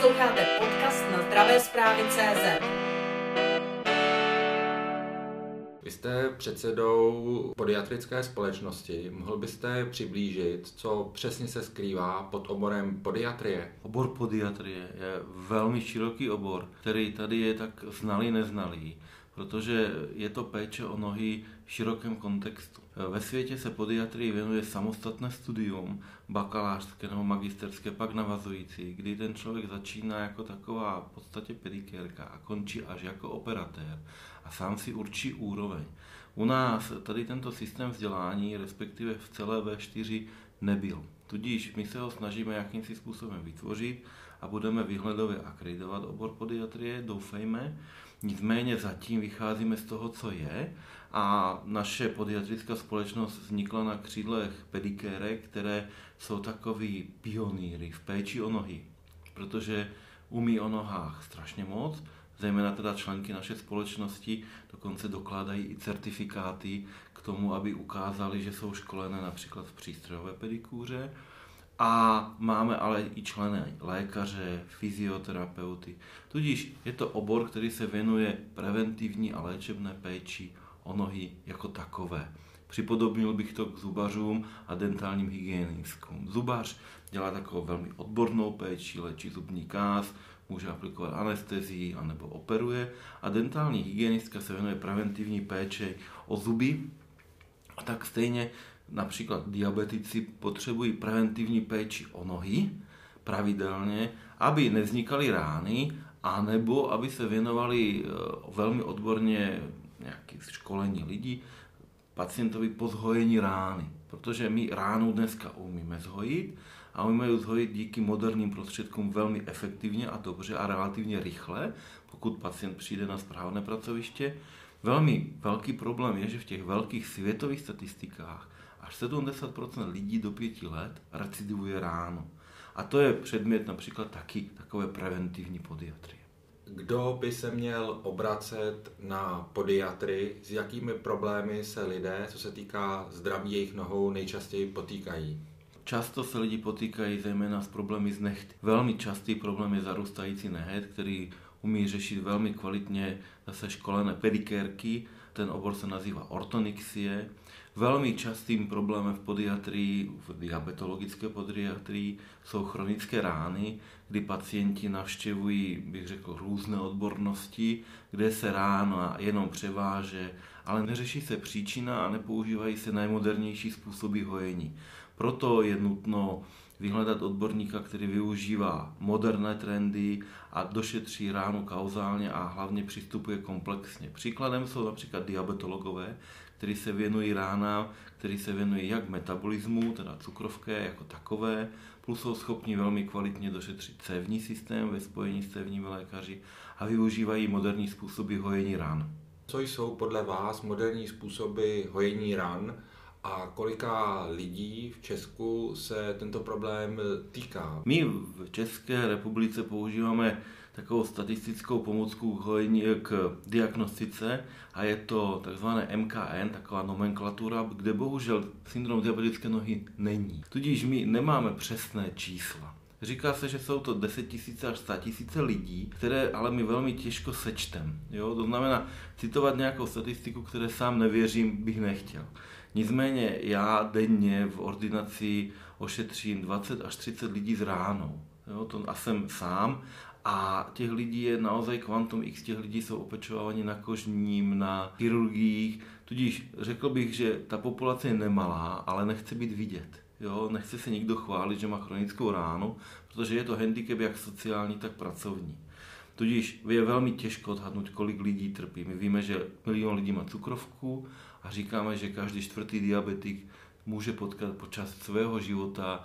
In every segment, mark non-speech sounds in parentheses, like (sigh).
Posloucháte podcast na zdravé zprávy CZ. Vy jste předsedou podiatrické společnosti. Mohl byste přiblížit, co přesně se skrývá pod oborem podiatrie? Obor podiatrie je velmi široký obor, který tady je tak znalý, neznalý protože je to péče o nohy v širokém kontextu. Ve světě se podiatrii věnuje samostatné studium, bakalářské nebo magisterské, pak navazující, kdy ten člověk začíná jako taková v podstatě pedikérka a končí až jako operatér a sám si určí úroveň. U nás tady tento systém vzdělání, respektive v celé V4, nebyl. Tudíž my se ho snažíme jakýmsi způsobem vytvořit a budeme vyhledově akreditovat obor podiatrie, doufejme. Nicméně zatím vycházíme z toho, co je. A naše podiatrická společnost vznikla na křídlech pedikérek, které jsou takový pionýry v péči o nohy, protože umí o nohách strašně moc, zejména teda členky naše společnosti dokonce dokládají i certifikáty k tomu, aby ukázali, že jsou školené například v přístrojové pedikůře a máme ale i členy lékaře, fyzioterapeuty. Tudíž je to obor, který se věnuje preventivní a léčebné péči o nohy jako takové. Připodobnil bych to k zubařům a dentálním hygienistům. Zubař dělá takovou velmi odbornou péči, léčí zubní káz, může aplikovat anestezii anebo operuje a dentální hygienistka se věnuje preventivní péči o zuby a tak stejně například diabetici potřebují preventivní péči o nohy pravidelně, aby nevznikaly rány, anebo aby se věnovali eh, velmi odborně nějaký školení lidí pacientovi po zhojení rány. Protože my ránu dneska umíme zhojit a umíme ji zhojit díky moderním prostředkům velmi efektivně a dobře a relativně rychle, pokud pacient přijde na správné pracoviště. Velmi velký problém je, že v těch velkých světových statistikách až 70% lidí do pěti let recidivuje ráno. A to je předmět například taky takové preventivní podiatrie. Kdo by se měl obracet na podiatry, s jakými problémy se lidé, co se týká zdraví jejich nohou, nejčastěji potýkají? Často se lidi potýkají zejména s problémy z nechty. Velmi častý problém je zarůstající nehet, který umí řešit velmi kvalitně zase školené pedikérky. Ten obor se nazývá ortonixie Velmi častým problémem v podiatrii, v diabetologické podiatrii jsou chronické rány, kdy pacienti navštěvují, bych řekl, různé odbornosti, kde se rána jenom převáže, ale neřeší se příčina a nepoužívají se nejmodernější způsoby hojení. Proto je nutno vyhledat odborníka, který využívá moderné trendy a došetří ránu kauzálně a hlavně přistupuje komplexně. Příkladem jsou například diabetologové, který se věnují ránám, který se věnují jak metabolismu, teda cukrovké jako takové, plus jsou schopni velmi kvalitně došetřit cévní systém ve spojení s cévními lékaři a využívají moderní způsoby hojení rán. Co jsou podle vás moderní způsoby hojení ran a kolika lidí v Česku se tento problém týká? My v České republice používáme takovou statistickou pomůcku k diagnostice a je to takzvané MKN, taková nomenklatura, kde bohužel syndrom diabetické nohy není. Tudíž my nemáme přesné čísla. Říká se, že jsou to 10 tisíce až 100 tisíce lidí, které ale my velmi těžko sečtem. Jo? To znamená, citovat nějakou statistiku, které sám nevěřím, bych nechtěl. Nicméně já denně v ordinaci ošetřím 20 až 30 lidí z ránou. Jo, to a jsem sám a těch lidí je naozaj kvantum x, těch lidí jsou opečováni na kožním, na chirurgiích, tudíž řekl bych, že ta populace je nemalá, ale nechce být vidět. Jo, nechce se nikdo chválit, že má chronickou ránu, protože je to handicap jak sociální, tak pracovní. Tudíž je velmi těžko odhadnout, kolik lidí trpí. My víme, že milion lidí má cukrovku a říkáme, že každý čtvrtý diabetik může potkat počas svého života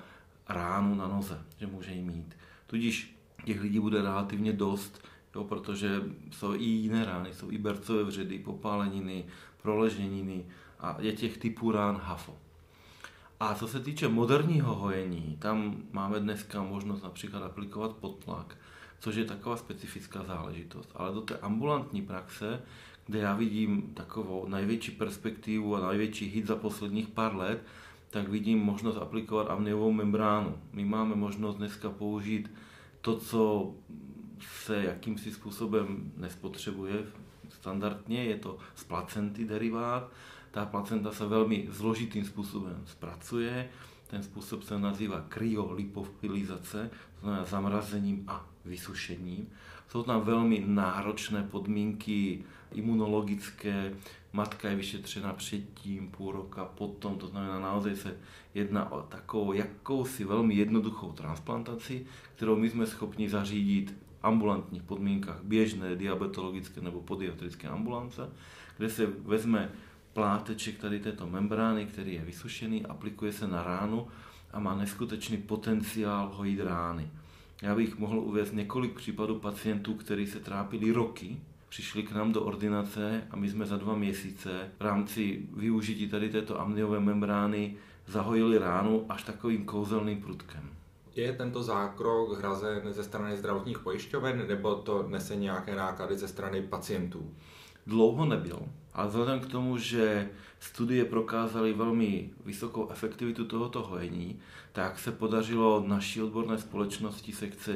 ránu na noze, že může jí mít. Tudíž těch lidí bude relativně dost, jo, protože jsou i jiné rány, jsou i bercové vředy, popáleniny, proležněniny a je těch typů rán HAFO. A co se týče moderního hojení, tam máme dneska možnost například aplikovat podtlak, což je taková specifická záležitost. Ale do té ambulantní praxe, kde já vidím takovou největší perspektivu a největší hit za posledních pár let, tak vidím možnost aplikovat amniovou membránu. My máme možnost dneska použít to, co se jakýmsi způsobem nespotřebuje standardně, je to z placenty derivát. Ta placenta se velmi zložitým způsobem zpracuje, ten způsob se nazývá kryolipofilizace, to znamená zamrazením a vysušením. Jsou tam velmi náročné podmínky imunologické, matka je vyšetřena předtím, půl roka potom, to znamená naozaj se jedná o takovou jakousi velmi jednoduchou transplantaci, kterou my jsme schopni zařídit v ambulantních podmínkách běžné diabetologické nebo podiatrické ambulance, kde se vezme pláteček tady této membrány, který je vysušený, aplikuje se na ránu a má neskutečný potenciál hojit rány. Já bych mohl uvést několik případů pacientů, kteří se trápili roky, přišli k nám do ordinace a my jsme za dva měsíce v rámci využití tady této amniové membrány zahojili ránu až takovým kouzelným prutkem. Je tento zákrok hrazen ze strany zdravotních pojišťoven nebo to nese nějaké náklady ze strany pacientů? Dlouho nebyl, ale vzhledem k tomu, že studie prokázaly velmi vysokou efektivitu tohoto hojení, tak se podařilo naší odborné společnosti, sekce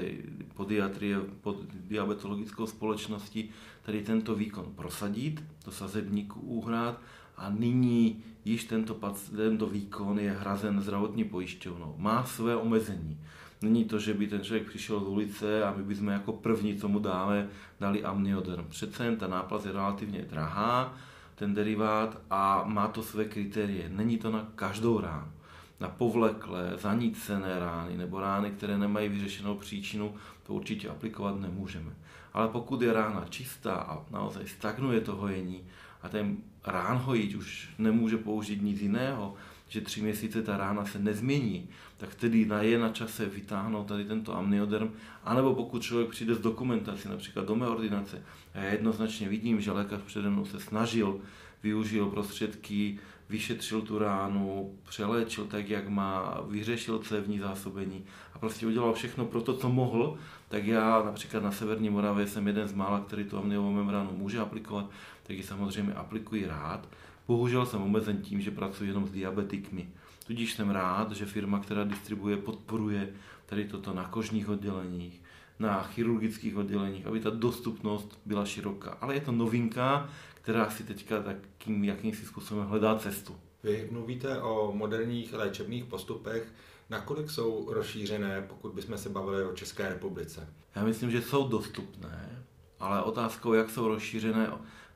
podiatrie, pod diabetologickou společností, tady tento výkon prosadit do sazebníku úhrad a nyní již tento, tento výkon je hrazen zdravotní pojišťovnou. Má své omezení. Není to, že by ten člověk přišel z ulice a my bychom jako první, co mu dáme, dali amnioderm. Přece jen ta náplast je relativně drahá, ten derivát, a má to své kritérie. Není to na každou ránu. Na povleklé, zanícené rány nebo rány, které nemají vyřešenou příčinu, to určitě aplikovat nemůžeme. Ale pokud je rána čistá a naozaj stagnuje to hojení a ten rán hojič už nemůže použít nic jiného, že tři měsíce ta rána se nezmění, tak tedy na je na čase vytáhnout tady tento amnioderm, anebo pokud člověk přijde z dokumentací, například do mé ordinace, a já jednoznačně vidím, že lékař přede mnou se snažil, využil prostředky, vyšetřil tu ránu, přeléčil tak, jak má, vyřešil cévní zásobení a prostě udělal všechno pro to, co mohl, tak já například na Severní Moravě jsem jeden z mála, který tu amniovou membránu může aplikovat, tak ji samozřejmě aplikuji rád. Bohužel jsem omezen tím, že pracuji jenom s diabetikmi. Tudíž jsem rád, že firma, která distribuje, podporuje tady toto na kožních odděleních, na chirurgických odděleních, aby ta dostupnost byla široká. Ale je to novinka, která si teďka takým jakýmsi způsobem hledá cestu. Vy mluvíte o moderních léčebných postupech. Nakolik jsou rozšířené, pokud bychom se bavili o České republice? Já myslím, že jsou dostupné, ale otázkou, jak jsou rozšířené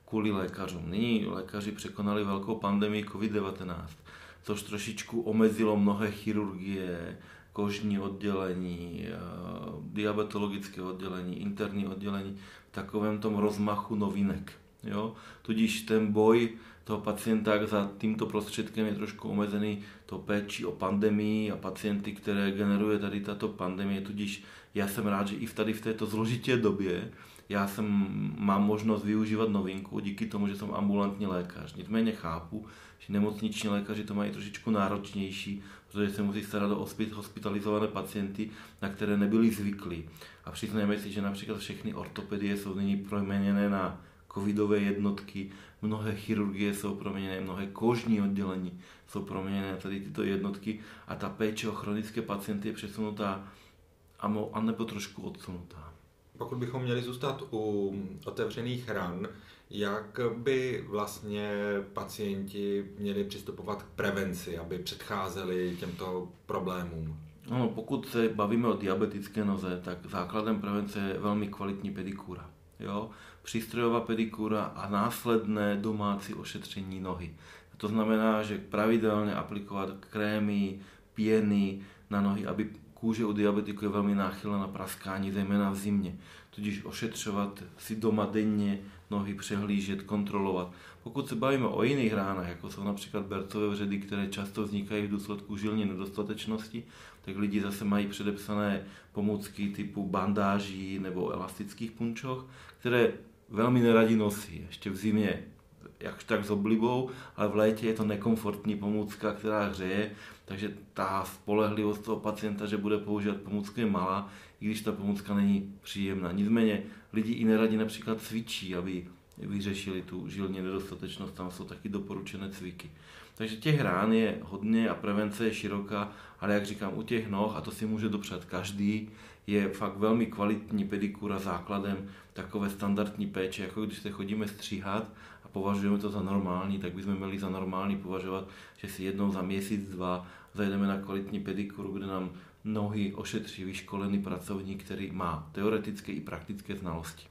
kvůli lékařům. Nyní lékaři překonali velkou pandemii COVID-19, což trošičku omezilo mnohé chirurgie, kožní oddělení, eh, diabetologické oddělení, interní oddělení v takovém tom rozmachu novinek. Jo? Tudíž ten boj toho pacienta za tímto prostředkem je trošku omezený to péči o pandemii a pacienty, které generuje tady tato pandemie. Tudíž já jsem rád, že i tady v této zložitě době já jsem, mám možnost využívat novinku díky tomu, že jsem ambulantní lékař. Nicméně chápu, že nemocniční lékaři to mají trošičku náročnější, protože se musí starat o hospitalizované pacienty, na které nebyli zvyklí. A přiznajme si, že například všechny ortopedie jsou nyní proměněné na covidové jednotky, mnohé chirurgie jsou proměněné, mnohé kožní oddělení jsou proměněné tady tyto jednotky a ta péče o chronické pacienty je přesunutá a, mo, a nebo trošku odsunutá. Pokud bychom měli zůstat u otevřených ran, jak by vlastně pacienti měli přistupovat k prevenci, aby předcházeli těmto problémům? No, pokud se bavíme o diabetické noze, tak základem prevence je velmi kvalitní pedikura. Jo? Přístrojová pedikura a následné domácí ošetření nohy. To znamená, že pravidelně aplikovat krémy, pěny na nohy, aby kůže u diabetiku je velmi náchylná na praskání, zejména v zimě. Tudíž ošetřovat si doma denně nohy, přehlížet, kontrolovat. Pokud se bavíme o jiných ránách, jako jsou například bercové vředy, které často vznikají v důsledku žilní nedostatečnosti, tak lidi zase mají předepsané pomůcky typu bandáží nebo elastických punčoch, které velmi neradi nosí. Ještě v zimě jakž tak s oblibou, ale v létě je to nekomfortní pomůcka, která hřeje, takže ta spolehlivost toho pacienta, že bude používat pomůcku je malá, i když ta pomůcka není příjemná. Nicméně lidi i neradi například cvičí, aby vyřešili tu žilní nedostatečnost, tam jsou taky doporučené cviky. Takže těch rán je hodně a prevence je široká, ale jak říkám, u těch noh, a to si může dopřát každý, je fakt velmi kvalitní pedikura základem takové standardní péče, jako když se chodíme stříhat a považujeme to za normální, tak bychom měli za normální považovat, že si jednou za měsíc, dva zajdeme na kvalitní pedikuru, kde nám nohy ošetří vyškolený pracovník, který má teoretické i praktické znalosti.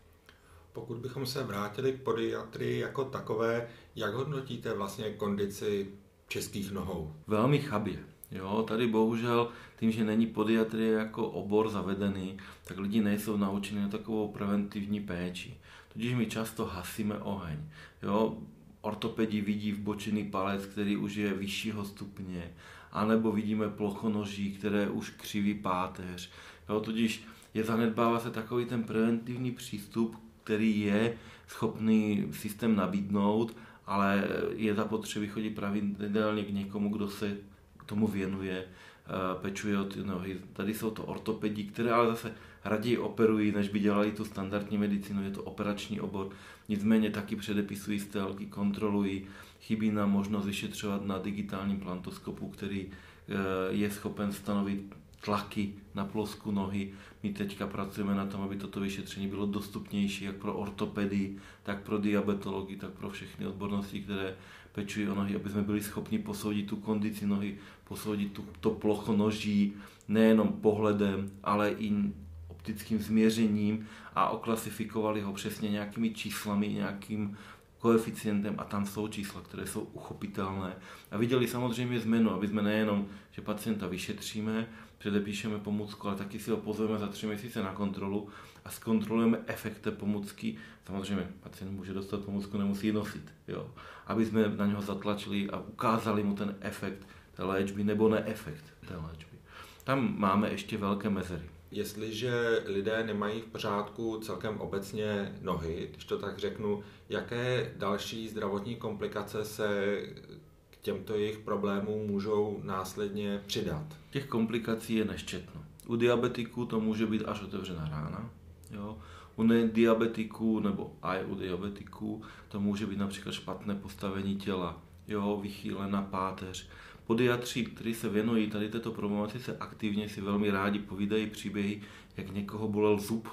Pokud bychom se vrátili k podiatrii jako takové, jak hodnotíte vlastně kondici českých nohou? Velmi chabě. Jo, tady bohužel tím, že není podiatrie jako obor zavedený, tak lidi nejsou naučeni na takovou preventivní péči. Tudíž my často hasíme oheň. Jo, ortopedi vidí vbočený palec, který už je vyššího stupně, anebo vidíme plochonoží, které už křiví páteř. Jo, tudíž je zanedbává se takový ten preventivní přístup, který je schopný systém nabídnout, ale je zapotřebí chodit pravidelně k někomu, kdo se tomu věnuje, eh, pečuje o ty nohy. Tady jsou to ortopedi, které ale zase raději operují, než by dělali tu standardní medicínu, je to operační obor. Nicméně taky předepisují stelky, kontrolují, chybí nám možnost vyšetřovat na digitálním plantoskopu, který eh, je schopen stanovit tlaky na plosku nohy. My teďka pracujeme na tom, aby toto vyšetření bylo dostupnější jak pro ortopedii, tak pro diabetologii, tak pro všechny odbornosti, které pečují o nohy, aby jsme byli schopni posoudit tu kondici nohy, posoudit tu, to plocho noží nejenom pohledem, ale i optickým změřením a oklasifikovali ho přesně nějakými číslami, nějakým koeficientem a tam jsou čísla, které jsou uchopitelné. A viděli samozřejmě změnu, aby jsme nejenom, že pacienta vyšetříme, předepíšeme pomůcku, ale taky si ho pozveme za tři měsíce na kontrolu a zkontrolujeme efekt té pomůcky. Samozřejmě pacient může dostat pomůcku, nemusí ji nosit, jo? aby jsme na něho zatlačili a ukázali mu ten efekt té léčby nebo neefekt té léčby. Tam máme ještě velké mezery. Jestliže lidé nemají v pořádku celkem obecně nohy, když to tak řeknu, jaké další zdravotní komplikace se k těmto jejich problémům můžou následně přidat? Těch komplikací je neščetno. U diabetiků to může být až otevřená rána. Jo. U diabetiků nebo aj u diabetiků to může být například špatné postavení těla, jo, vychýlená páteř, Podiatři, kteří se věnují tady této problematice aktivně, si velmi rádi povídají příběhy, jak někoho bolel zub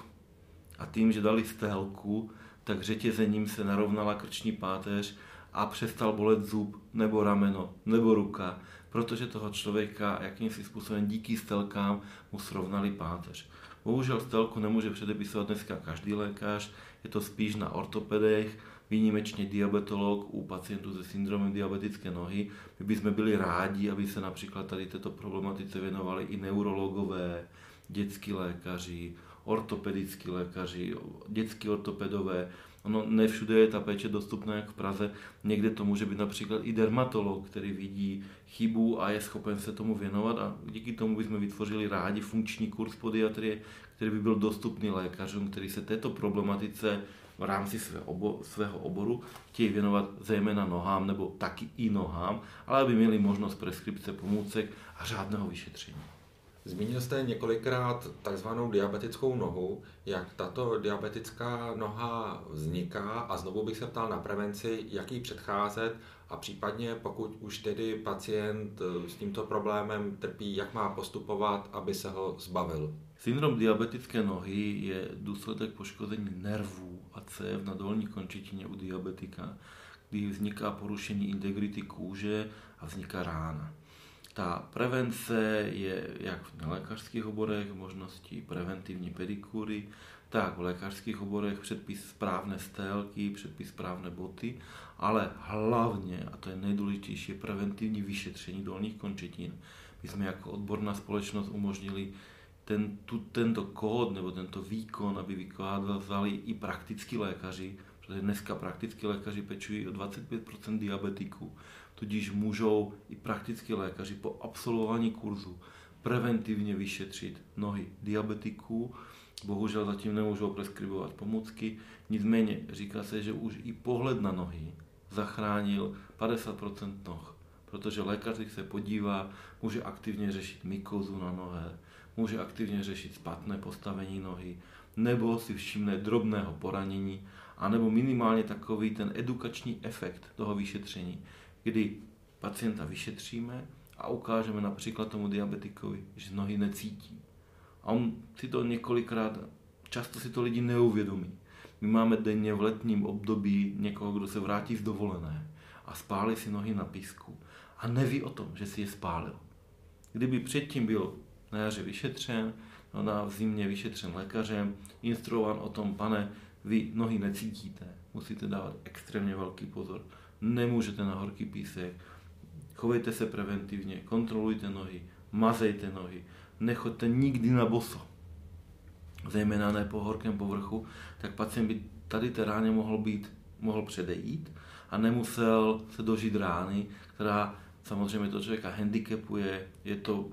a tím, že dali stélku, tak řetězením se narovnala krční páteř a přestal bolet zub, nebo rameno, nebo ruka, protože toho člověka jakýmsi způsobem díky stelkám mu srovnali páteř. Bohužel stelku nemůže předepisovat dneska každý lékař, je to spíš na ortopedech, výjimečně diabetolog u pacientů se syndromem diabetické nohy. My bychom byli rádi, aby se například tady této problematice věnovali i neurologové, dětský lékaři, ortopedický lékaři, dětský ortopedové. Ono ne všude je ta péče dostupná jak v Praze, někde to může být například i dermatolog, který vidí chybu a je schopen se tomu věnovat a díky tomu bychom vytvořili rádi funkční kurz podiatrie, který by byl dostupný lékařům, který se této problematice v rámci svého oboru chtějí věnovat zejména nohám nebo taky i nohám, ale aby měli možnost preskripce pomůcek a řádného vyšetření. Zmínil jste několikrát takzvanou diabetickou nohu. Jak tato diabetická noha vzniká a znovu bych se ptal na prevenci, jak jí předcházet a případně pokud už tedy pacient eh, s tímto problémem trpí, jak má postupovat, aby se ho zbavil. Syndrom diabetické nohy je důsledek poškození nervů a cév na dolní končetině u diabetika, kdy vzniká porušení integrity kůže a vzniká rána. Ta prevence je jak v nelékařských oborech, možností preventivní pedikury, tak v lékařských oborech předpis správné stélky, předpis správné boty, ale hlavně, a to je nejdůležitější, preventivní vyšetření dolních končetin. My jsme jako odborná společnost umožnili ten, tu, tento kód nebo tento výkon, aby vykládali i praktickí lékaři, protože dneska praktickí lékaři pečují o 25% diabetiků, tudíž můžou i praktickí lékaři po absolvování kurzu preventivně vyšetřit nohy diabetiků. Bohužel zatím nemůžou preskribovat pomůcky, nicméně říká se, že už i pohled na nohy zachránil 50% noh, protože lékař, když se podívá, může aktivně řešit mykozu na nohe, může aktivně řešit spatné postavení nohy, nebo si všimne drobného poranění anebo minimálně takový ten edukační efekt toho vyšetření, kdy pacienta vyšetříme a ukážeme například tomu diabetikovi, že nohy necítí. A on si to několikrát, často si to lidi neuvědomí. My máme denně v letním období někoho, kdo se vrátí z dovolené a spálí si nohy na písku a neví o tom, že si je spálil. Kdyby předtím byl na jaře vyšetřen, no na zimě vyšetřen lékařem, instruovan o tom, pane, vy nohy necítíte, musíte dávat extrémně velký pozor, nemůžete na horký písek, chovejte se preventivně, kontrolujte nohy, mazejte nohy, nechoďte nikdy na boso, zejména ne po horkém povrchu, tak pacient by tady té ráně mohl být, mohl předejít a nemusel se dožít rány, která samozřejmě to člověka handicapuje, je to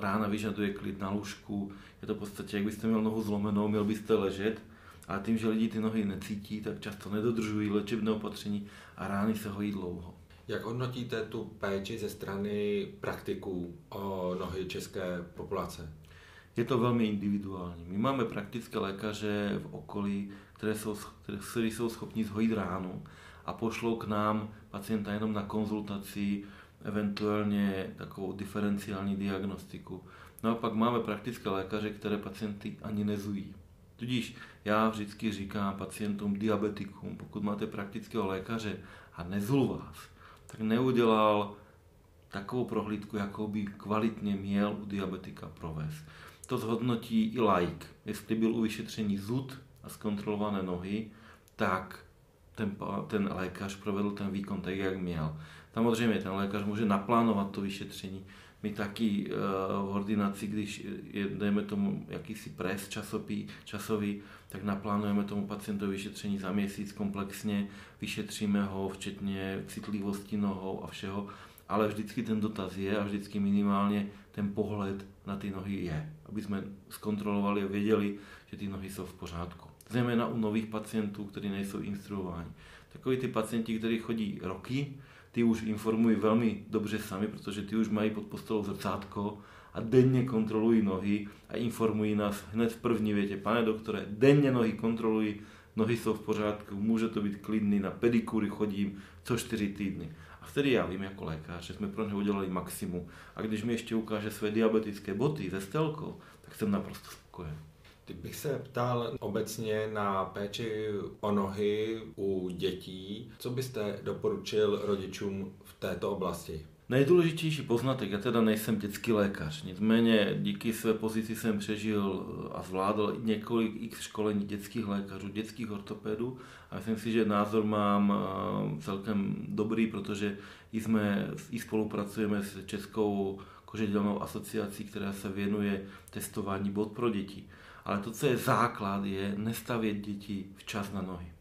rána vyžaduje klid na lůžku, je to v podstatě, jak byste měl nohu zlomenou, měl byste ležet, a tím, že lidi ty nohy necítí, tak často nedodržují léčebné opatření a rány se hojí dlouho. Jak hodnotíte tu péči ze strany praktiků o nohy české populace? Je to velmi individuální. My máme praktické lékaře v okolí, které jsou, které jsou schopni zhojit ránu a pošlou k nám pacienta jenom na konzultaci, eventuálně takovou diferenciální diagnostiku. No a pak máme praktické lékaře, které pacienty ani nezují. Tudíž já vždycky říkám pacientům, diabetikům, pokud máte praktického lékaře a nezul vás, tak neudělal takovou prohlídku, jakou by kvalitně měl u diabetika provést. To zhodnotí i like. Jestli byl u vyšetření zud a zkontrolované nohy, tak ten, ten lékař provedl ten výkon tak, jak měl. Samozřejmě ten lékař může naplánovat to vyšetření. My taky uh, v ordinaci, když je, dejme tomu jakýsi pres časopí, časový, tak naplánujeme tomu pacientovi vyšetření za měsíc komplexně, vyšetříme ho, včetně citlivosti nohou a všeho, ale vždycky ten dotaz je a vždycky minimálně ten pohled na ty nohy je, aby jsme zkontrolovali a věděli, že ty nohy jsou v pořádku. Zejména u nových pacientů, kteří nejsou instruováni. Takový ty pacienti, kteří chodí roky, ty už informují velmi dobře sami, protože ty už mají pod postelou zrcátko a denně kontrolují nohy a informují nás hned v první větě. Pane doktore, denně nohy kontrolují, nohy jsou v pořádku, může to být klidný, na pedikury chodím co čtyři týdny. A vtedy já vím jako lékař, že jsme pro něho udělali maximum. A když mi ještě ukáže své diabetické boty se stelkou, tak jsem naprosto spokojen. Kdybych se ptal obecně na péči o nohy u dětí, co byste doporučil rodičům v této oblasti? Nejdůležitější poznatek, já teda nejsem dětský lékař, nicméně díky své pozici jsem přežil a zvládl několik x školení dětských lékařů, dětských ortopedů a myslím si, že názor mám eh, celkem dobrý, protože i, jsme, i spolupracujeme s Českou kožedělnou asociací, která se věnuje testování bod pro děti. Ale to, co je základ, je nestavět děti včas na nohy.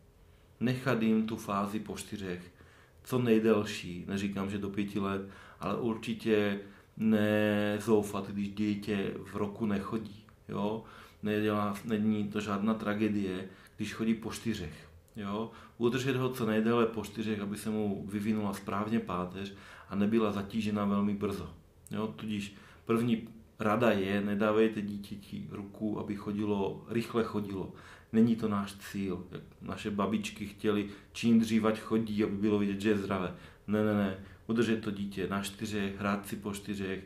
Nechat jim tu fázi po čtyřech, co nejdelší, neříkám, že do pěti let, ale určitě nezoufat, když dítě v roku nechodí. Jo? Nedělá, není to žádná tragédie, když chodí po čtyřech. Jo? Udržet ho co nejdéle po čtyřech, aby se mu vyvinula správně páteř a nebyla zatížena velmi brzo. Jo? Tudíž první rada je, nedávejte dítěti ruku, aby chodilo, rychle chodilo. Není to náš cíl. Jak naše babičky chtěli, čím dřív ať chodí, aby bylo vidět, že je zdravé. Ne, ne, ne. Udržet to dítě na čtyřech, hrát si po čtyřech,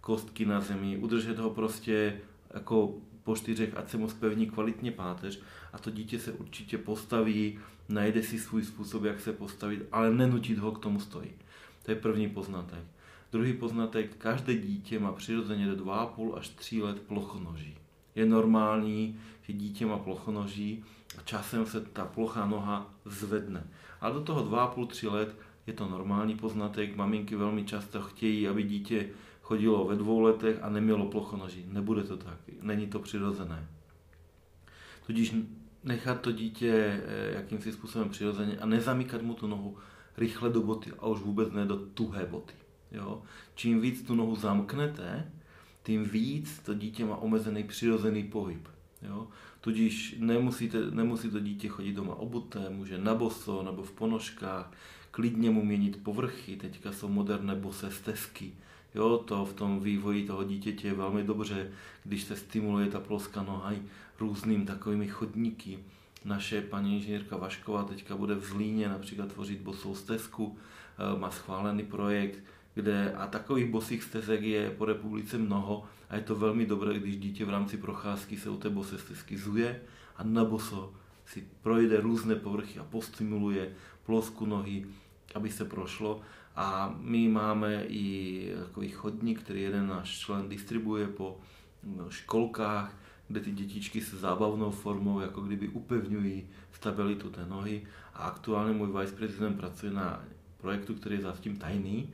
kostky na zemi, udržet ho prostě jako po čtyřech, ať se mu spevní kvalitně páteř a to dítě se určitě postaví, najde si svůj způsob, jak se postavit, ale nenutit ho k tomu stojí. To je první poznatek. Druhý poznatek, každé dítě má přirozeně do 2,5 až 3 let plochonoží. Je normální, že dítě má plochonoží a časem se ta plochá noha zvedne. A do toho 2,5-3 let je to normální poznatek. Maminky velmi často chtějí, aby dítě chodilo ve dvou letech a nemělo plochonoží. Nebude to tak, není to přirozené. Tudíž nechat to dítě eh, jakýmsi způsobem přirozeně a nezamykat mu tu nohu rychle do boty a už vůbec ne do tuhé boty. Jo? Čím víc tu nohu zamknete, tím víc to dítě má omezený přirozený pohyb. Jo? Tudíž nemusíte, nemusí to dítě chodit doma obuté, může na boso nebo v ponožkách, klidně mu měnit povrchy, teďka jsou moderné bose stezky. Jo, to v tom vývoji toho dítěte je velmi dobře, když se stimuluje ta ploská noha různým takovými chodníky. Naše paní inženýrka Vašková teďka bude v Zlíně například tvořit bosou stezku, eh, má schválený projekt, kde a takových bosých stezek je po republice mnoho a je to velmi dobré, když dítě v rámci procházky se u té bose stezky zuje a na boso si projde různé povrchy a postimuluje plosku nohy, aby se prošlo. A my máme i takový chodník, který jeden náš člen distribuje po no, školkách, kde ty dětičky se zábavnou formou jako kdyby upevňují stabilitu té nohy. A aktuálně můj viceprezident pracuje na projektu, který je zatím tajný,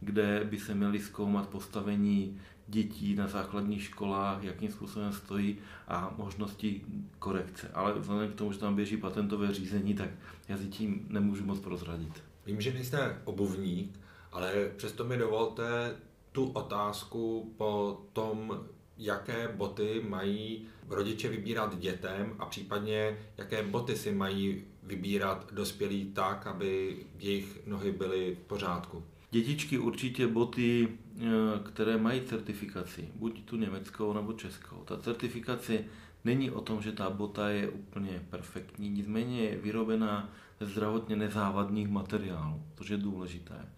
kde by se měli zkoumat postavení dětí na základních školách, jakým způsobem stojí a možnosti korekce. Ale vzhledem k tomu, že tam běží patentové řízení, tak já si tím nemůžu moc prozradit. Vím, že nejste obuvník, ale přesto mi dovolte tu otázku po tom, jaké boty mají rodiče vybírat dětem a případně jaké boty si mají vybírat dospělí tak, aby jejich nohy byly v pořádku. Dětičky určitě boty, eh, které mají certifikaci, buď tu německou nebo českou. Ta certifikace není o tom, že ta bota je úplně perfektní, nicméně je vyrobená ze zdravotně nezávadných materiálů, to je důležité.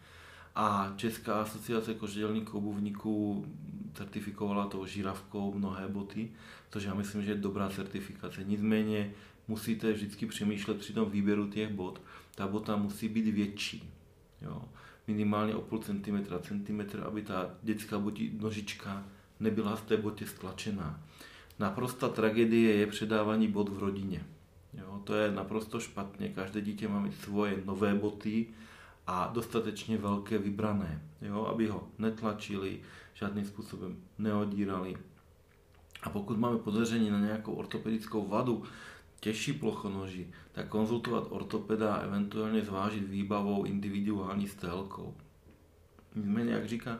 A Česká asociace kožedělníků obuvníků certifikovala to žiravkou mnohé boty, což já myslím, že je dobrá certifikace. Nicméně musíte vždycky přemýšlet při tom výběru těch bot. Ta bota musí být větší. Jo minimálně o půl centimetra, centimetr, aby ta dětská botí, nožička nebyla v té botě stlačená. Naprosta tragédie je předávání bot v rodině. Jo, to je naprosto špatně. Každé dítě má mít svoje nové boty a dostatečně velké vybrané, jo, aby ho netlačili, žádným způsobem neodírali. A pokud máme podezření na nějakou ortopedickou vadu, těžší plochonoží, tak konzultovat ortopeda a eventuálně zvážit výbavou individuální stélkou. Nicméně, jak říká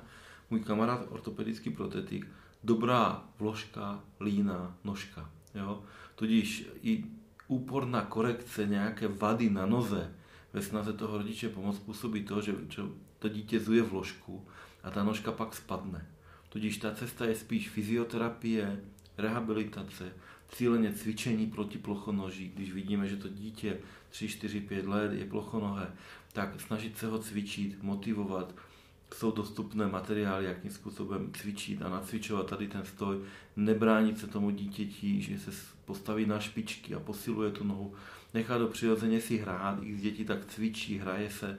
můj kamarád ortopedický protetik, dobrá vložka, lína, nožka. Jo? Tudíž i úporná korekce nějaké vady na noze ve snaze toho rodiče pomoct způsobí to, že to dítě zuje vložku a ta nožka pak spadne. Tudíž ta cesta je spíš fyzioterapie, rehabilitace, cíleně cvičení proti plochonoží, když vidíme, že to dítě 3, 4, 5 let je plochonohé, tak snažit se ho cvičit, motivovat, jsou dostupné materiály, jakým způsobem cvičit a nacvičovat tady ten stoj, nebránit se tomu dítěti, že se postaví na špičky a posiluje tu nohu, nechá do přirozeně si hrát, i děti tak cvičí, hraje se,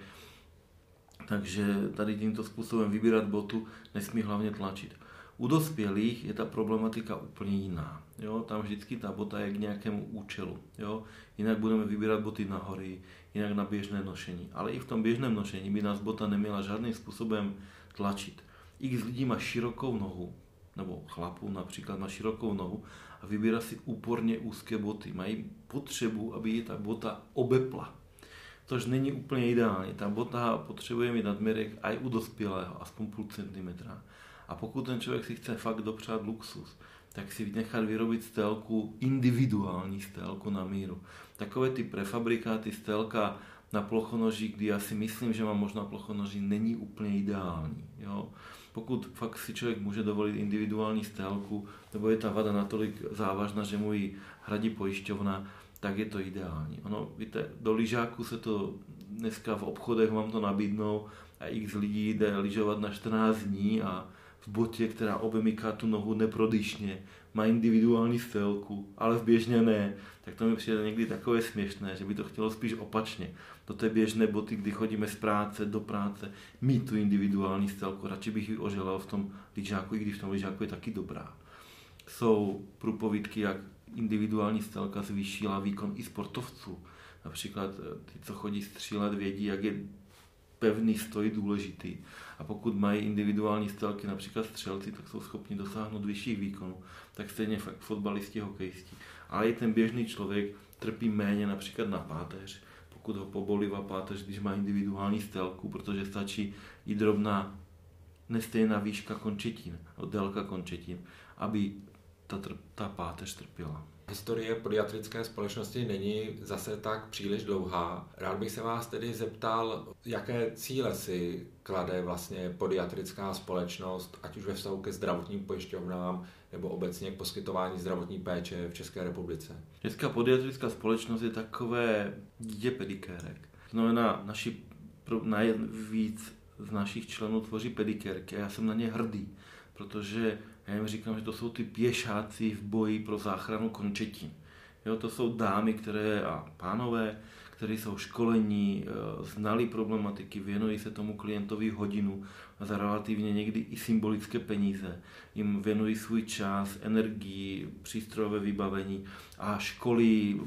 takže tady tímto způsobem vybírat botu nesmí hlavně tlačit. U dospělých je ta problematika úplně jiná. Jo? Tam vždycky ta bota je k nějakému účelu. Jo? Jinak budeme vybírat boty na hory, jinak na běžné nošení. Ale i v tom běžném nošení by nás bota neměla žádným způsobem tlačit. X lidí má širokou nohu, nebo chlapů například má širokou nohu a vybírá si úporně úzké boty. Mají potřebu, aby je ta bota obepla. Což není úplně ideální. Ta bota potřebuje mít nadměrek i u dospělého, aspoň půl centimetra. A pokud ten člověk si chce fakt dopřát luxus, tak si nechat vyrobit stélku, individuální stélku na míru. Takové ty prefabrikáty, stélka na plochonoží, kdy já si myslím, že mám možná plochonoží, není úplně ideální. Jo? Pokud fakt si člověk může dovolit individuální stélku, nebo je ta vada natolik závažná, že mu ji hradí pojišťovna, tak je to ideální. Ono, víte, do lyžáku se to dneska v obchodech vám to nabídnou a x lidí jde lyžovat na 14 dní a v botě, která obemyká tu nohu neprodyšně, má individuální stélku, ale v běžně ne, tak to mi přijde někdy takové směšné, že by to chtělo spíš opačně. Do té běžné boty, kdy chodíme z práce do práce, mít tu individuální stélku, radši bych ji oželal v tom lyžáku, i když v tom lyžáku je taky dobrá. Jsou průpovídky, jak individuální stélka zvýšila výkon i sportovců. Například eh, ty, co chodí střílet, vědí, jak je pevný stoj důležitý. A pokud mají individuální stelky, například střelci, tak jsou schopni dosáhnout vyšších výkonů. Tak stejně fakt fotbalisti, hokejisti. Ale i ten běžný člověk trpí méně například na páteř, pokud ho pobolívá páteř, když má individuální stelku, protože stačí i drobná nestejná výška končetin, délka končetin, aby ta, ta páteř trpěla. Historie podiatrické společnosti není zase tak příliš dlouhá. Rád bych se vás tedy zeptal, jaké cíle si klade vlastně podiatrická společnost, ať už ve vztahu ke zdravotním pojišťovnám nebo obecně k poskytování zdravotní péče v České republice. Česká podiatrická společnost je takové dítě pedikérek. To znamená, naši, nejvíc z našich členů tvoří pedikérky a já jsem na ně hrdý, protože já jim říkám, že to jsou ty pěšáci v boji pro záchranu končetin. Jo, to jsou dámy, které a pánové, kteří jsou školení, eh, znali problematiky, věnují se tomu klientovi hodinu za relativně někdy i symbolické peníze. Jim věnují svůj čas, energii, přístrojové vybavení a školí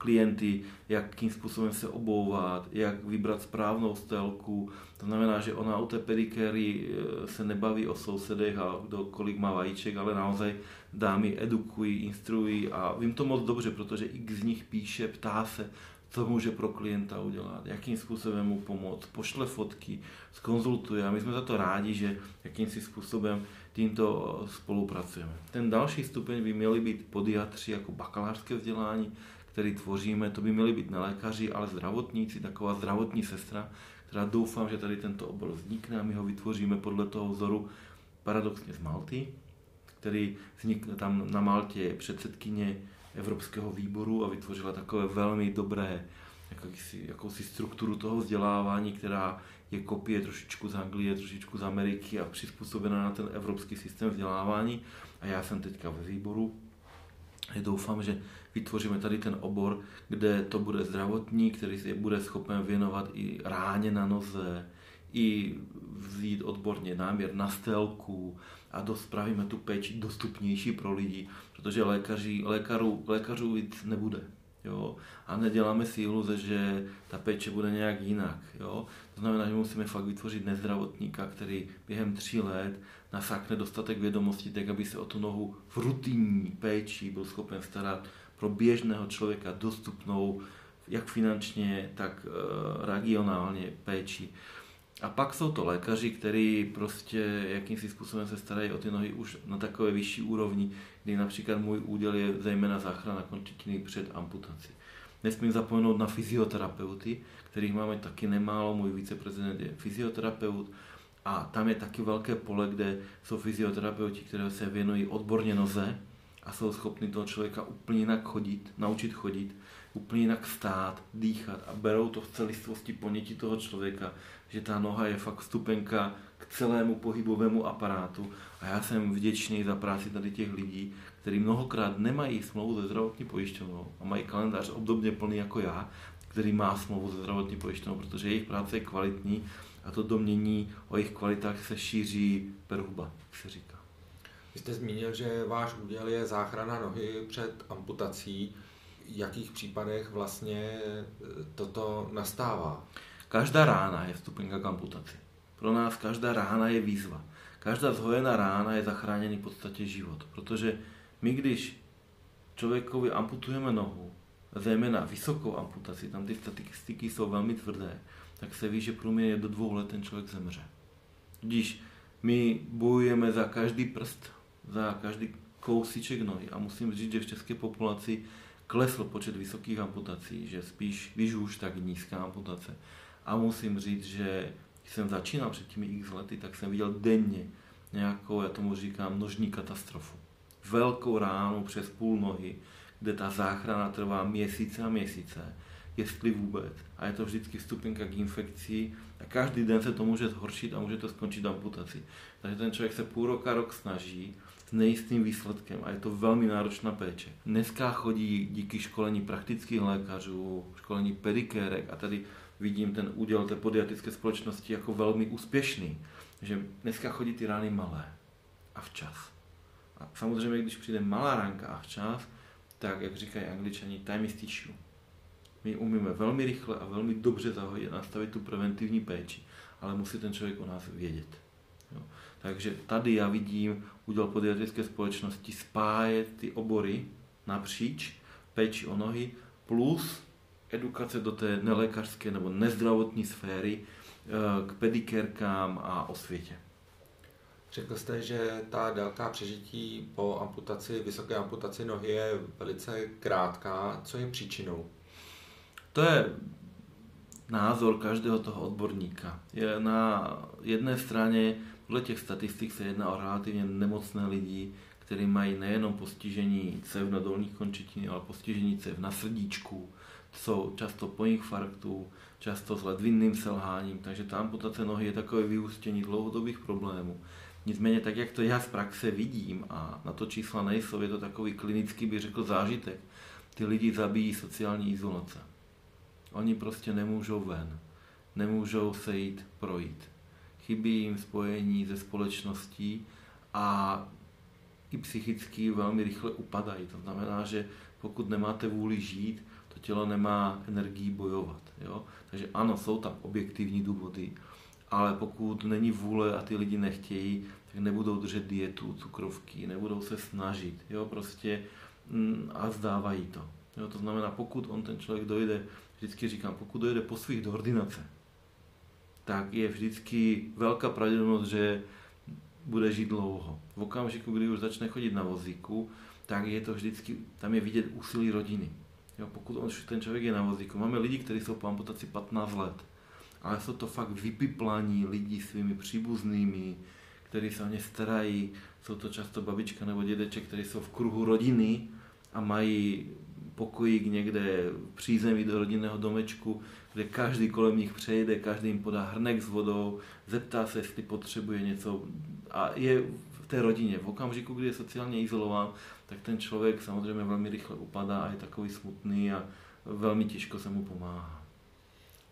klienty, jakým způsobem se obouvat, jak vybrat správnou stelku. To znamená, že ona u té pedikéry eh, se nebaví o sousedech a kdo kolik má vajíček, ale naozaj dámy edukují, instruují a vím to moc dobře, protože i z nich píše, ptá se, co může pro klienta udělat, jakým způsobem mu pomoct, pošle fotky, skonzultuje a my jsme za to rádi, že jakýmsi způsobem tímto spolupracujeme. Ten další stupeň by měly být podiatři jako bakalářské vzdělání, který tvoříme, to by měli být nelékaři, ale zdravotníci, taková zdravotní sestra, která doufám, že tady tento obor vznikne a my ho vytvoříme podle toho vzoru paradoxně z Malty, který vznikne tam na Maltě je předsedkyně Evropského výboru a vytvořila takové velmi dobré jakousi, jakousi strukturu toho vzdělávání, která je kopie trošičku z Anglie, trošičku z Ameriky a přizpůsobená na ten evropský systém vzdělávání. A já jsem teďka ve výboru. Já doufám, že vytvoříme tady ten obor, kde to bude zdravotník, který se bude schopen věnovat i ráně na noze, i vzít odborně náměr na stelku a spravíme tu péči dostupnější pro lidi, protože lékaři, lékařů, lékařů víc nebude. Jo? A neděláme si iluze, že ta péče bude nějak jinak. Jo? To znamená, že musíme fakt vytvořit nezdravotníka, který během tří let nasákne dostatek vědomostí, tak aby se o tu nohu v rutinní péči byl schopen starat pro běžného člověka dostupnou jak finančně, tak uh, regionálně péči. A pak jsou to lékaři, kteří prostě jakýmsi způsobem se starají o ty nohy už na takové vyšší úrovni, kdy například můj úděl je zejména záchrana končetiny před amputací. Nesmím zapomenout na fyzioterapeuty, kterých máme taky nemálo. Můj viceprezident je fyzioterapeut a tam je taky velké pole, kde jsou fyzioterapeuti, které se věnují odborně noze a jsou schopni toho člověka úplně jinak chodit, naučit chodit, úplně jinak stát, dýchat a berou to v celistvosti ponětí toho člověka, že ta noha je fakt vstupenka k celému pohybovému aparátu a já jsem vděčný za práci tady těch lidí, kteří mnohokrát nemají smlouvu ze zdravotní pojišťovnou a mají kalendář obdobně plný jako já, který má smlouvu ze zdravotní pojišťovnou, protože jejich práce je kvalitní a to domění o jejich kvalitách se šíří per huba, se říká. Vy jste zmínil, že váš úděl je záchrana nohy před amputací. V jakých případech vlastně e, toto nastává? Každá rána je vstupenka k amputaci. Pro nás každá rána je výzva. Každá zhojená rána je zachráněný v podstatě život, protože my když člověkovi amputujeme nohu, zejména vysokou amputaci, tam ty statistiky jsou velmi tvrdé, tak se ví, že průměrně do dvou let ten člověk zemře. Když my bojujeme za každý prst, za každý kousíček nohy a musím říct, že v české populaci klesl počet vysokých amputací, že spíš, když už, tak nízká amputace. A musím říct, že když jsem začínal před těmi x lety, tak jsem viděl denně nějakou, já tomu říkám, nožní katastrofu. Velkou ránu přes půl nohy, kde ta záchrana trvá měsíce a měsíce, jestli vůbec. A je to vždycky vstupenka k infekci a každý den se to může zhoršit a může to skončit amputací. Takže ten člověk se půl roka, rok snaží s nejistým výsledkem a je to velmi náročná péče. Dneska chodí díky školení praktických lékařů, školení pedikérek a tady vidím ten úděl té podiatrické společnosti jako velmi úspěšný, že dneska chodí ty rány malé a včas. A samozřejmě, když přijde malá ránka a včas, tak, jak říkají angličani, time is tissue. My umíme velmi rychle a velmi dobře zahodit, nastavit tu preventivní péči, ale musí ten člověk o nás vědět. Jo. Takže tady já vidím úděl podiatrické společnosti spájet ty obory napříč, péči o nohy, plus edukace do té nelékařské nebo nezdravotní sféry eh, k pedikérkám a osvětě. Řekl jste, že ta délka přežití po amputaci, vysoké amputaci nohy je velice krátká. Co je příčinou? To je názor každého toho odborníka. Je na jedné straně, podle těch statistik se jedná o relativně nemocné lidi, kteří mají nejenom postižení cev na dolních končetiny, ale postižení cev na srdíčku, jsou často po infarktu, často s ledvinným selháním, takže ta amputace nohy je takové vyústění dlouhodobých problémů. Nicméně tak, jak to já z praxe vidím, a na to čísla nejsou, je to takový klinický, bych řekl, zážitek, ty lidi zabíjí sociální izolace. Oni prostě nemůžou ven, nemůžou se jít projít. Chybí jim spojení ze společností a i psychicky velmi rychle upadají. To znamená, že pokud nemáte vůli žít, to tělo nemá energii bojovat. Jo? Takže ano, jsou tam objektivní důvody, ale pokud není vůle a ty lidi nechtějí, tak nebudou držet dietu, cukrovky, nebudou se snažit, jo, prostě mm, a zdávají to. Jo, to znamená, pokud on ten člověk dojde, vždycky říkám, pokud dojde po svých do ordinace, tak je vždycky velká pravděpodobnost, že bude žít dlouho. V okamžiku, kdy už začne chodit na vozíku, tak je to vždycky, tam je vidět úsilí rodiny. Jo, pokud on, ten člověk je na vozíku, máme lidi, kteří jsou po amputaci 15 let, ale jsou to fakt vypiplaní lidi svými příbuznými, kteří se o ně starají, jsou to často babička nebo dědeček, kteří jsou v kruhu rodiny a mají pokojík někde přízemí do rodinného domečku, kde každý kolem nich přejde, každý jim podá hrnek s vodou, zeptá se, jestli potřebuje něco a je v té rodině. V okamžiku, kdy je sociálně izolován, tak ten člověk samozřejmě velmi rychle upadá a je takový smutný a velmi těžko se mu pomáhá.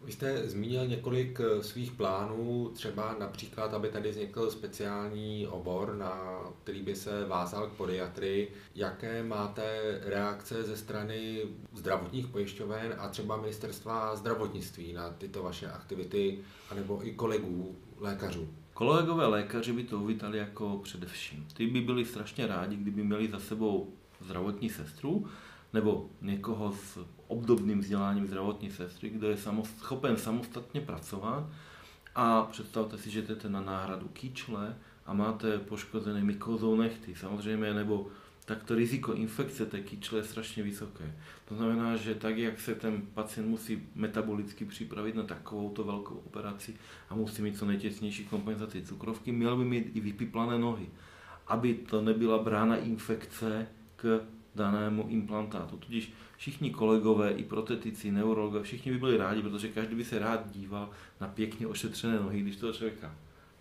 Vy jste zmínil několik eh, svých plánů, třeba například, aby tady vznikl speciální obor, na který by se vázal k podiatrii. Jaké máte reakce ze strany zdravotních pojišťoven a třeba ministerstva zdravotnictví na tyto vaše aktivity, anebo i kolegů lékařů? Kolegové lékaři by to uvítali jako především. Ty by byli strašně rádi, kdyby měli za sebou zdravotní sestru, nebo někoho s obdobným vzděláním zdravotní sestry, kdo je schopen samostatně pracovat a představte si, že jdete na náhradu kýčle a máte poškozené mykozou nechty, samozřejmě, nebo tak to riziko infekce té kyčle je strašně vysoké. To znamená, že tak, jak se ten pacient musí metabolicky připravit na takovou velkou operaci a musí mít co nejtěsnější kompenzaci cukrovky, měl by mít i vypiplané nohy, aby to nebyla brána infekce k danému implantátu. Tudíž všichni kolegové, i protetici, neurologové, všichni by byli rádi, protože každý by se rád díval na pěkně ošetřené nohy, když toho člověka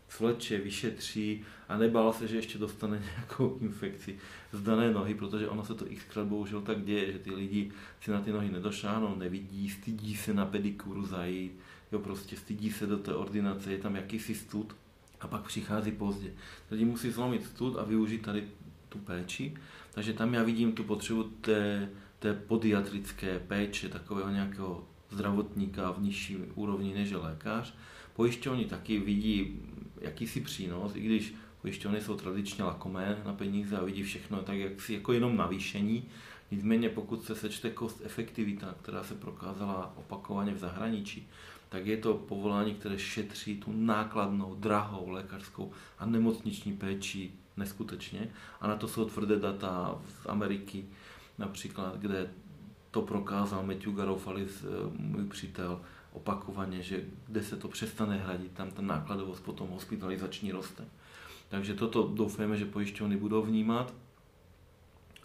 svleče, vyšetří a nebál se, že ještě dostane (laughs) nějakou infekci z dané nohy, protože ono se to xkrát bohužel tak děje, že ty lidi si na ty nohy nedošáhnou, nevidí, stydí se na pedikuru zajít, jo, prostě stydí se do té ordinace, je tam jakýsi stud a pak přichází pozdě. Lidi musí zlomit stud a využít tady tu péči takže tam já vidím tu potřebu té, té podiatrické péče, takového nějakého zdravotníka v nižší úrovni než lékař. Pojišťovny taky vidí jakýsi přínos, i když pojišťovny jsou tradičně lakomé na peníze a vidí všechno tak jak si jako jenom navýšení. Nicméně pokud se sečte kost efektivita, která se prokázala opakovaně v zahraničí, tak je to povolání, které šetří tu nákladnou, drahou lékařskou a nemocniční péči neskutečně. A na to jsou tvrdé data z Ameriky, například, kde to prokázal Matthew Garofalis, eh, můj přítel, opakovaně, že kde se to přestane hradit, tam ta nákladovost potom hospitalizační roste. Takže toto doufáme, že pojišťovny budou vnímat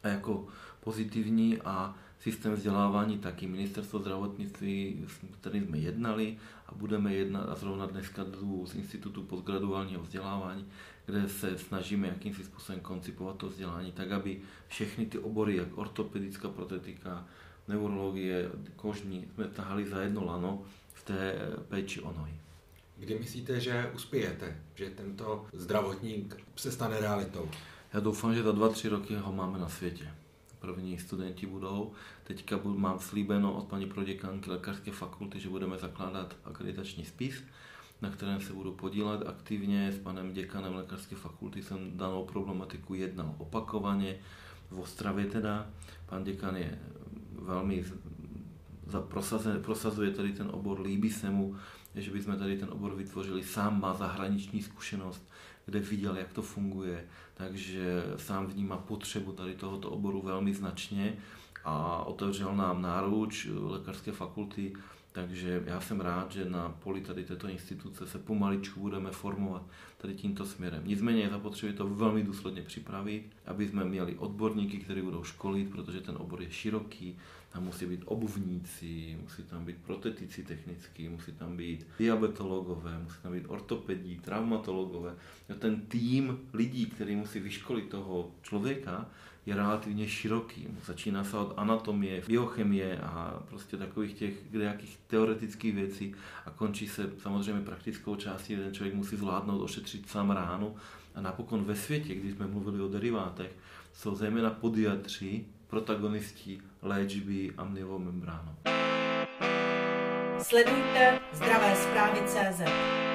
a jako pozitivní a systém vzdělávání taky. Ministerstvo zdravotnictví, s kterým jsme jednali a budeme jednat a zrovna dneska z Institutu postgraduálního vzdělávání, kde se snažíme jakýmsi způsobem koncipovat to vzdělání tak, aby všechny ty obory, jak ortopedická protetika, neurologie, kožní, jsme tahali za jedno lano v té péči o nohy. Kdy myslíte, že uspějete, že tento zdravotník se stane realitou? Já doufám, že za dva, tři roky ho máme na světě. První studenti budou. Teďka mám slíbeno od paní proděkanky lékařské fakulty, že budeme zakládat akreditační spis na kterém se budu podílet aktivně. S panem děkanem lékařské fakulty jsem danou problematiku jednal opakovaně, v Ostravě teda. Pan děkan je velmi prosazuje, prosazuje tady ten obor, líbí se mu, že bychom tady ten obor vytvořili. Sám má zahraniční zkušenost, kde viděl, jak to funguje, takže sám vnímá potřebu tady tohoto oboru velmi značně a otevřel nám náruč lékařské fakulty takže já jsem rád, že na poli tady této instituce se pomaličku budeme formovat tady tímto směrem. Nicméně je zapotřebí to velmi důsledně připravit, aby jsme měli odborníky, kteří budou školit, protože ten obor je široký, tam musí být obuvníci, musí tam být protetici technický, musí tam být diabetologové, musí tam být ortopedí, traumatologové. Ten tým lidí, který musí vyškolit toho člověka, je relativně široký. Začíná se od anatomie, biochemie a prostě takových těch nějakých teoretických věcí a končí se samozřejmě praktickou částí, ten člověk musí zvládnout ošetřit sám ránu a napokon ve světě, když jsme mluvili o derivátech, jsou zejména podiatři protagonisti léčby amniovou membránou. Sledujte zdravé zprávy CZ.